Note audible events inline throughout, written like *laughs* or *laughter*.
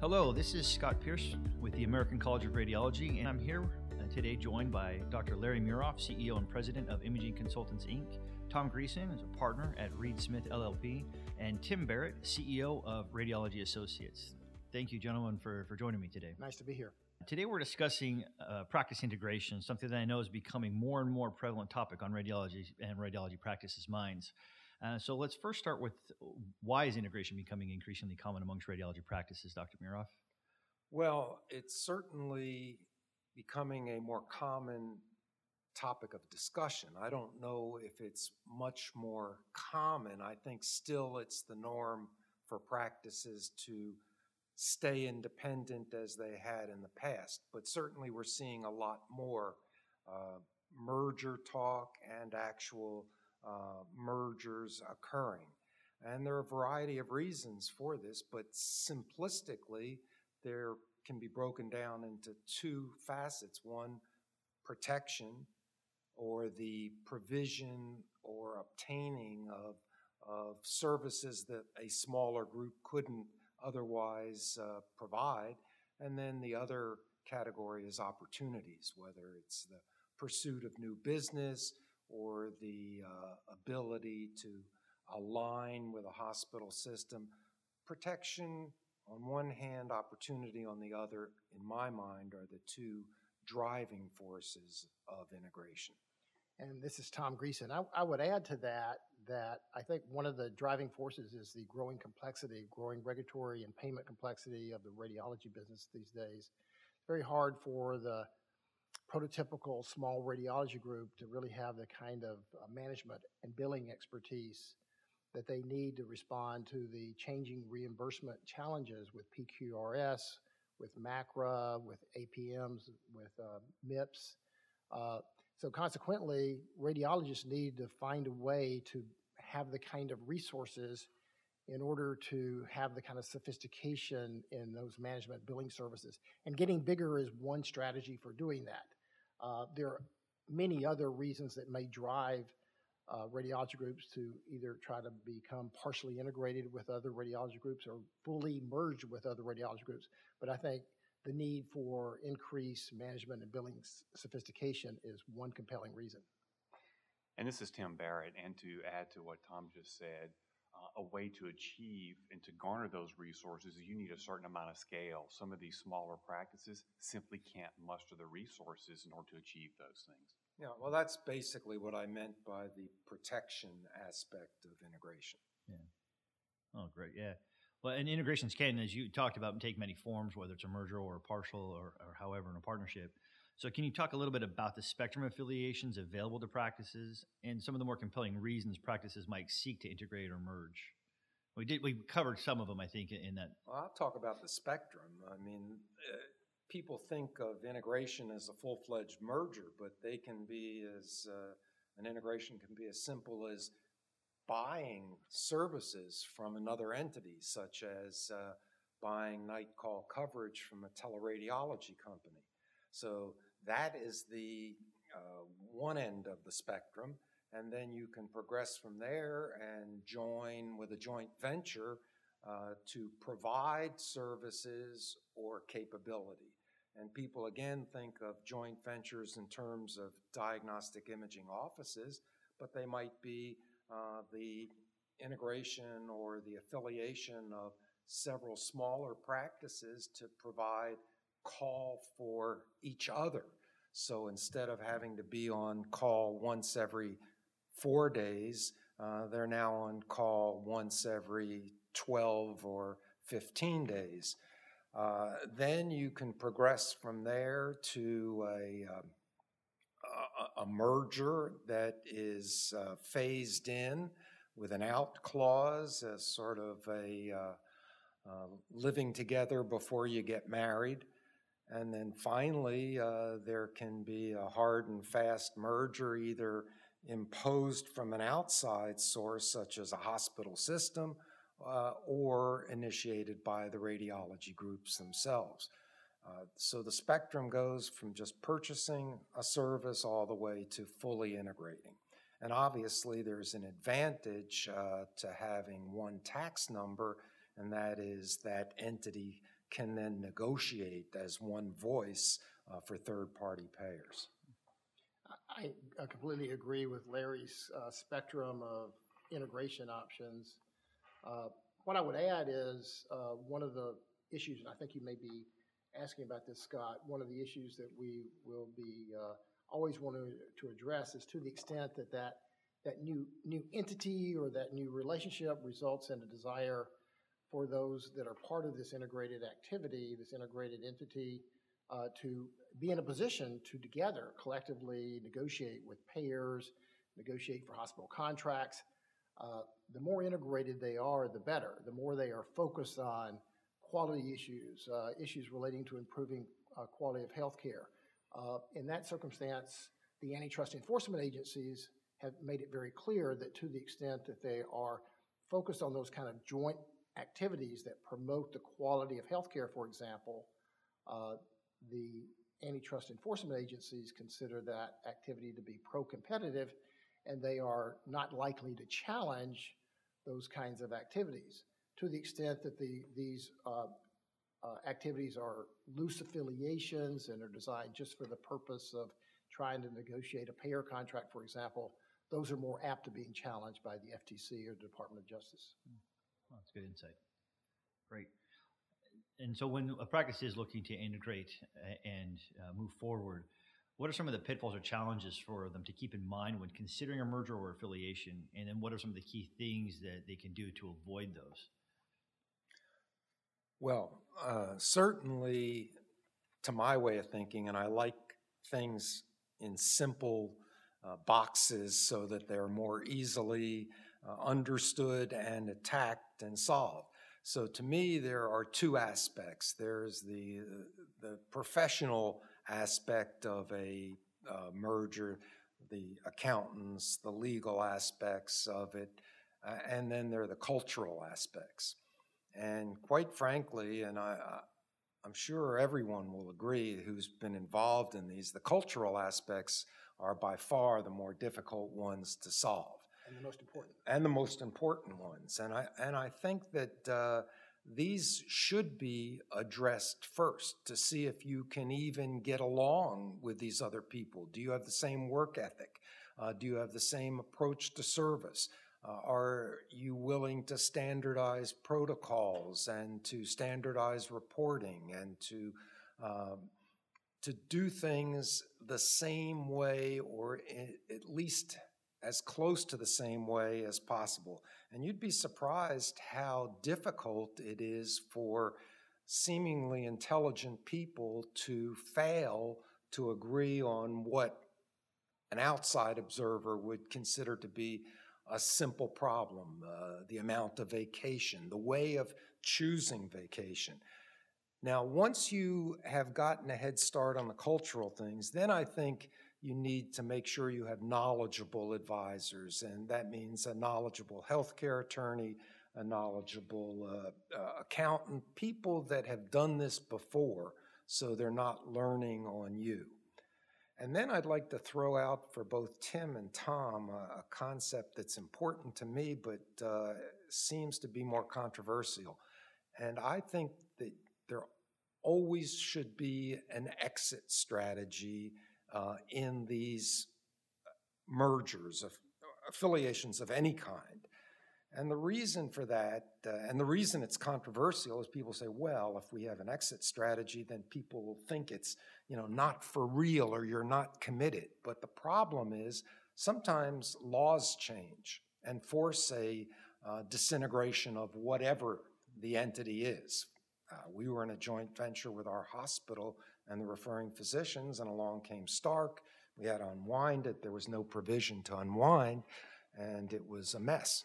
Hello, this is Scott Pierce with the American College of Radiology, and I'm here uh, today joined by Dr. Larry Muroff, CEO and President of Imaging Consultants Inc., Tom Greeson is a partner at Reed Smith LLP, and Tim Barrett, CEO of Radiology Associates. Thank you, gentlemen, for, for joining me today. Nice to be here. Today, we're discussing uh, practice integration, something that I know is becoming more and more prevalent topic on radiology and radiology practices minds. Uh, so let's first start with why is integration becoming increasingly common amongst radiology practices, Dr. Muroff? Well, it's certainly becoming a more common topic of discussion. I don't know if it's much more common. I think still it's the norm for practices to stay independent as they had in the past. But certainly we're seeing a lot more uh, merger talk and actual uh, mergers occurring. And there are a variety of reasons for this, but simplistically, there can be broken down into two facets. One, protection or the provision or obtaining of, of services that a smaller group couldn't otherwise uh, provide. And then the other category is opportunities, whether it's the pursuit of new business, or the uh, ability to align with a hospital system. Protection on one hand, opportunity on the other, in my mind, are the two driving forces of integration. And this is Tom Greeson. I, I, would add to that that I think one of the driving forces is the growing complexity, growing regulatory and payment complexity of the radiology business these days. It's very hard for the prototypical small radiology group to really have the kind of uh, management and billing expertise that they need to respond to the changing reimbursement challenges with PQRS, with MACRA, with APMs, with uh, MIPS. Uh, so consequently, radiologists need to find a way to have the kind of resources in order to have the kind of sophistication in those management billing services. And getting bigger is one strategy for doing that. Uh, there are many other reasons that may drive uh, radiology groups to either try to become partially integrated with other radiology groups or fully merged with other radiology groups. But I think the need for increased management and billing sophistication is one compelling reason. And this is Tim Barrett. And to add to what Tom just said, uh, a way to achieve and to garner those resources is you need a certain amount of scale. Some of these smaller practices simply can't muster the resources in order to achieve those things. Yeah, well, that's basically what I meant by the protection aspect of integration. Yeah. Oh, great. Yeah. Well, and integrations can, as you talked about, take many forms, whether it's a merger or a partial or, or however in a partnership. So, can you talk a little bit about the spectrum affiliations available to practices and some of the more compelling reasons practices might seek to integrate or merge? We did. We covered some of them, I think, in that. Well, I'll talk about the spectrum. I mean, uh, people think of integration as a full-fledged merger, but they can be as uh, an integration can be as simple as buying services from another entity, such as uh, buying night call coverage from a teleradiology company. So that is the uh, one end of the spectrum. And then you can progress from there and join with a joint venture uh, to provide services or capability. And people again think of joint ventures in terms of diagnostic imaging offices, but they might be uh, the integration or the affiliation of several smaller practices to provide call for each other. So instead of having to be on call once every four days, uh, they're now on call once every 12 or 15 days. Uh, then you can progress from there to a, a, a merger that is uh, phased in with an out clause as sort of a uh, uh, living together before you get married. And then finally, uh, there can be a hard and fast merger either imposed from an outside source, such as a hospital system, uh, or initiated by the radiology groups themselves. Uh, so the spectrum goes from just purchasing a service all the way to fully integrating. And obviously, there's an advantage uh, to having one tax number, and that is that entity can then negotiate as one voice uh, for third-party payers. I, I completely agree with Larry's uh, spectrum of integration options. Uh, What I would add is, uh, one of the issues, and I think you may be asking about this, Scott, one of the issues that we will be uh, always wanting to address is to the extent that that, that new, new entity or that new relationship results in a desire for those that are part of this integrated activity, this integrated entity, uh, to be in a position to together collectively negotiate with payers, negotiate for hospital contracts. Uh, the more integrated they are, the better. The more they are focused on quality issues, uh, issues relating to improving uh, quality of healthcare. Uh, in that circumstance, the antitrust enforcement agencies have made it very clear that to the extent that they are focused on those kind of joint activities that promote the quality of healthcare, for example, uh, the antitrust enforcement agencies consider that activity to be pro-competitive, and they are not likely to challenge those kinds of activities. To the extent that the, these uh, uh, activities are loose affiliations and are designed just for the purpose of trying to negotiate a payer contract, for example, those are more apt to being challenged by the FTC or the Department of Justice. That's good insight. Great. And so when a practice is looking to integrate and uh, move forward, what are some of the pitfalls or challenges for them to keep in mind when considering a merger or affiliation? And then what are some of the key things that they can do to avoid those? Well, uh, certainly, to my way of thinking, and I like things in simple uh, boxes so that they're more easily uh, understood and attacked and solved. So to me, there are two aspects. There's the the professional aspect of a uh, merger, the accountants, the legal aspects of it, uh, and then there are the cultural aspects. And quite frankly, and I, I'm sure everyone will agree who's been involved in these, the cultural aspects are by far the more difficult ones to solve And the most important. and the most important ones. And I and I think that uh, these should be addressed first to see if you can even get along with these other people. Do you have the same work ethic? Uh, do you have the same approach to service? Uh, are you willing to standardize protocols and to standardize reporting and to um, to do things the same way or at least as close to the same way as possible. And you'd be surprised how difficult it is for seemingly intelligent people to fail to agree on what an outside observer would consider to be a simple problem uh, the amount of vacation, the way of choosing vacation. Now, once you have gotten a head start on the cultural things, then I think you need to make sure you have knowledgeable advisors, and that means a knowledgeable healthcare attorney, a knowledgeable uh, uh, accountant, people that have done this before so they're not learning on you. And then I'd like to throw out for both Tim and Tom a, a concept that's important to me, but uh, seems to be more controversial. And I think that there always should be an exit strategy in these mergers of affiliations of any kind. And the reason for that, uh, and the reason it's controversial is people say, well, if we have an exit strategy, then people will think it's, you know, not for real or you're not committed. But the problem is sometimes laws change and force a uh, disintegration of whatever the entity is. Uh, we were in a joint venture with our hospital and the referring physicians, and along came Stark. We had to unwind it. There was no provision to unwind, and it was a mess.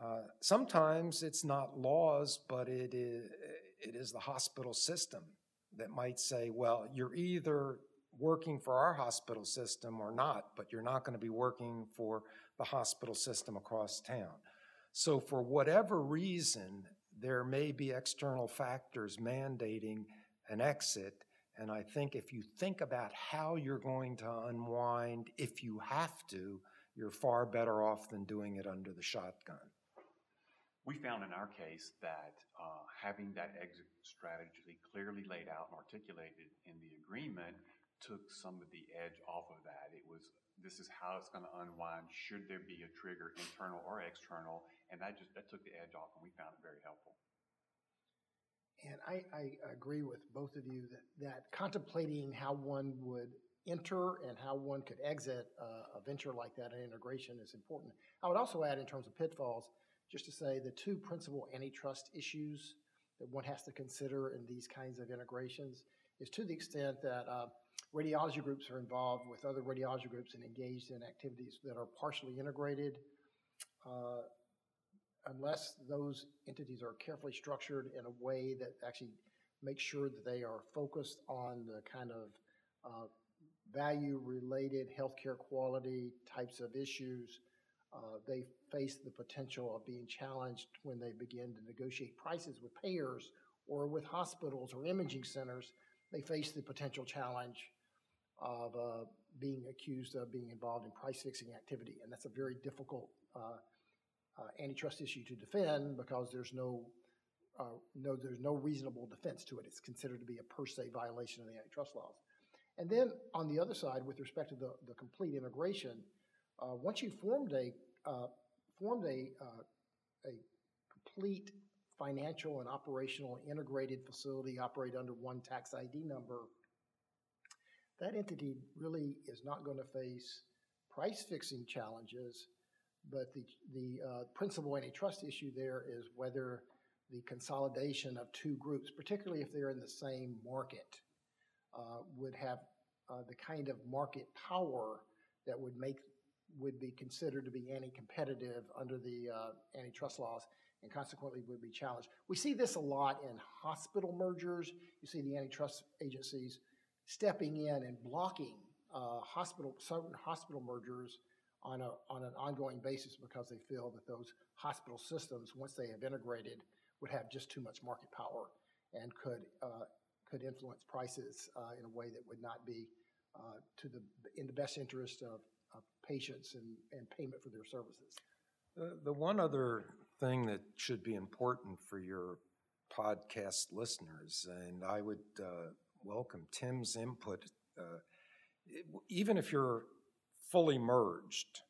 Uh, sometimes it's not laws, but it is, it is the hospital system that might say, well, you're either working for our hospital system or not, but you're not going to be working for the hospital system across town. So, for whatever reason, there may be external factors mandating an exit. And I think if you think about how you're going to unwind, if you have to, you're far better off than doing it under the shotgun. We found in our case that uh, having that exit strategy clearly laid out and articulated in the agreement took some of the edge off of that. It was this is how it's going to unwind. Should there be a trigger, internal or external, and that just that took the edge off, and we found it very helpful. And I, I agree with both of you that, that contemplating how one would enter and how one could exit uh, a venture like that, an integration, is important. I would also add, in terms of pitfalls, just to say the two principal antitrust issues that one has to consider in these kinds of integrations is to the extent that uh, radiology groups are involved with other radiology groups and engaged in activities that are partially integrated. Uh, unless those entities are carefully structured in a way that actually makes sure that they are focused on the kind of uh, value-related healthcare quality types of issues, uh, they face the potential of being challenged when they begin to negotiate prices with payers or with hospitals or imaging centers. They face the potential challenge of uh, being accused of being involved in price-fixing activity, and that's a very difficult uh, uh, antitrust issue to defend because there's no, uh, no, there's no reasonable defense to it. It's considered to be a per se violation of the antitrust laws. And then on the other side, with respect to the, the complete integration, uh, once you formed a uh, formed a uh, a complete financial and operational integrated facility operate under one tax ID number, that entity really is not going to face price fixing challenges but the, the uh, principal antitrust issue there is whether the consolidation of two groups, particularly if they're in the same market, uh, would have uh, the kind of market power that would make would be considered to be anti-competitive under the uh, antitrust laws and consequently would be challenged. We see this a lot in hospital mergers. You see the antitrust agencies stepping in and blocking uh, hospital certain hospital mergers on, a, on an ongoing basis because they feel that those hospital systems, once they have integrated, would have just too much market power and could, uh, could influence prices uh, in a way that would not be uh, to the, in the best interest of, of patients and, and payment for their services. The, one other thing that should be important for your podcast listeners, and I would uh, welcome Tim's input, uh, it, even if you're fully merged,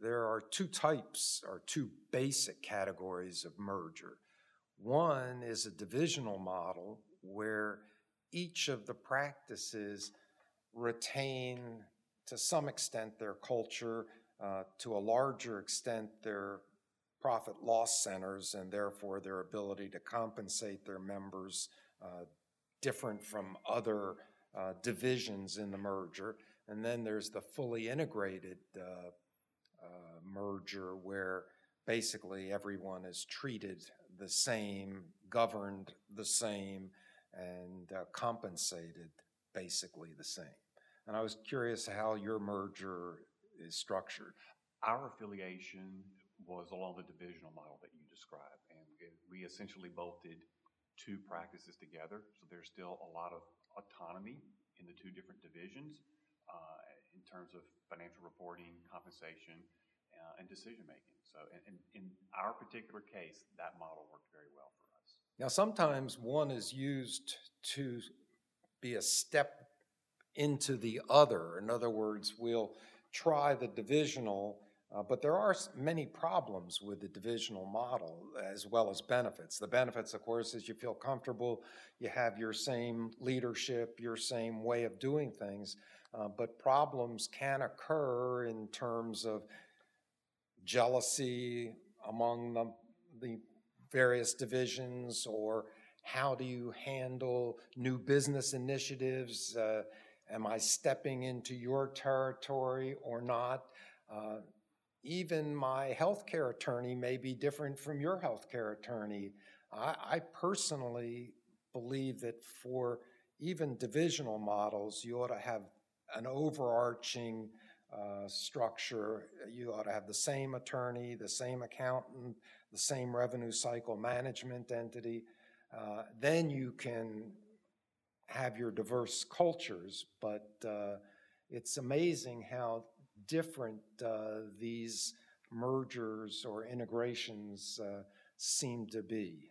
there are two types or two basic categories of merger. One is a divisional model where each of the practices retain to some extent their culture, uh, to a larger extent their profit loss centers, and therefore their ability to compensate their members uh, different from other uh, divisions in the merger. And then there's the fully integrated uh, uh, merger where basically everyone is treated the same, governed the same, and uh, compensated basically the same. And I was curious how your merger is structured. Our affiliation was along the divisional model that you described, and we essentially bolted two practices together. So there's still a lot of autonomy in the two different divisions uh, in terms of financial reporting, compensation, uh, and decision making. So, in, in our particular case, that model worked very well for us. Now, sometimes one is used to be a step into the other. In other words, we'll try the divisional, uh, but there are many problems with the divisional model as well as benefits. The benefits, of course, is you feel comfortable, you have your same leadership, your same way of doing things. Uh, but problems can occur in terms of jealousy among the, the various divisions or how do you handle new business initiatives? Uh, am I stepping into your territory or not? Uh, even my healthcare attorney may be different from your healthcare attorney. I, I personally believe that for even divisional models, you ought to have an overarching uh, structure. You ought to have the same attorney, the same accountant, the same revenue cycle management entity. Uh, then you can have your diverse cultures, but uh, it's amazing how different uh, these mergers or integrations uh, seem to be.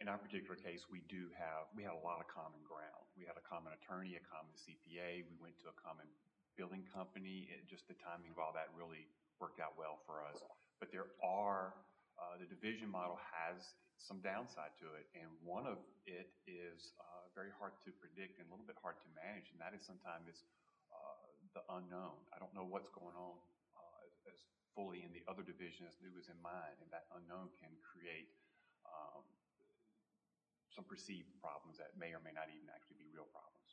In our particular case, we do have, we had a lot of common ground. We had a common attorney, a common CPA, we went to a common billing company, and just the timing of all that really worked out well for us. But there are, uh, the division model has some downside to it, and one of it is uh, very hard to predict and a little bit hard to manage, and that is sometimes uh, the unknown. I don't know what's going on uh, as, as fully in the other division as new as in mine, and that unknown can create um, some perceived problems that may or may not even actually be real problems.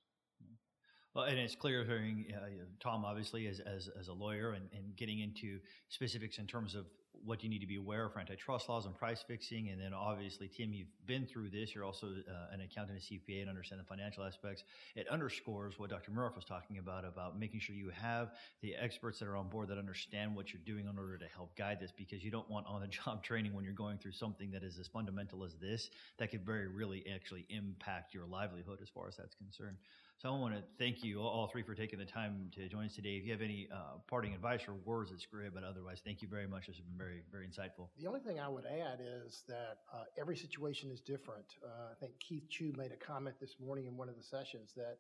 Well, and it's clear hearing uh, Tom, obviously, as, as, as a lawyer and, and getting into specifics in terms of what you need to be aware of for antitrust laws and price fixing. And then obviously, Tim, you've been through this. You're also uh, an accountant, a CPA, and understand the financial aspects. It underscores what Dr. Muroff was talking about, about making sure you have the experts that are on board that understand what you're doing in order to help guide this, because you don't want on-the-job *laughs* training when you're going through something that is as fundamental as this that could very really actually impact your livelihood as far as that's concerned. So I want to thank you all three for taking the time to join us today. If you have any uh, parting advice or words, it's great. But otherwise, thank you very much. This has been very, very insightful. The only thing I would add is that uh, every situation is different. Uh, I think Keith Chu made a comment this morning in one of the sessions that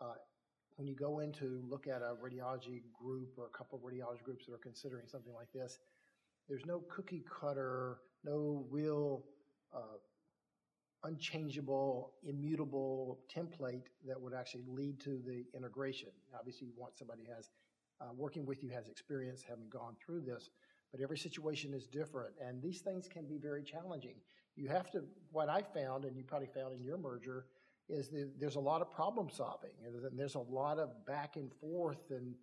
uh, when you go in to look at a radiology group or a couple of radiology groups that are considering something like this, there's no cookie cutter, no real uh, unchangeable, immutable template that would actually lead to the integration. Obviously, you want somebody has uh, working with you has experience, having gone through this, but every situation is different, and these things can be very challenging. You have to. What I found, and you probably found in your merger, is that there's a lot of problem solving, and there's a lot of back and forth, and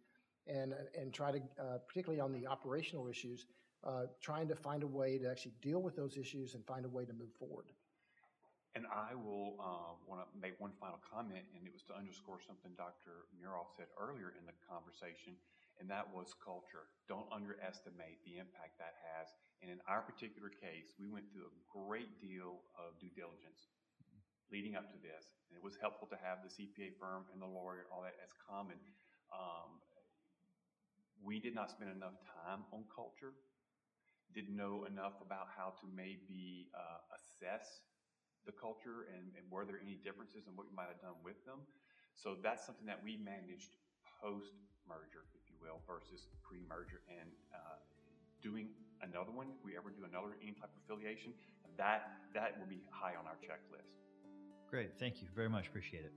and and try to, uh, particularly on the operational issues, uh, trying to find a way to actually deal with those issues and find a way to move forward. And I will uh, want to make one final comment, and it was to underscore something Dr. Muroff said earlier in the conversation, and that was culture. Don't underestimate the impact that has. And in our particular case, we went through a great deal of due diligence leading up to this, and it was helpful to have the CPA firm and the lawyer and all that as common. Um, we did not spend enough time on culture, didn't know enough about how to maybe uh, assess the culture and, and were there any differences in what you might have done with them. So that's something that we managed post merger, if you will, versus pre merger. And uh, doing another one, if we ever do another any type of affiliation, that that will be high on our checklist. Great, thank you very much. Appreciate it.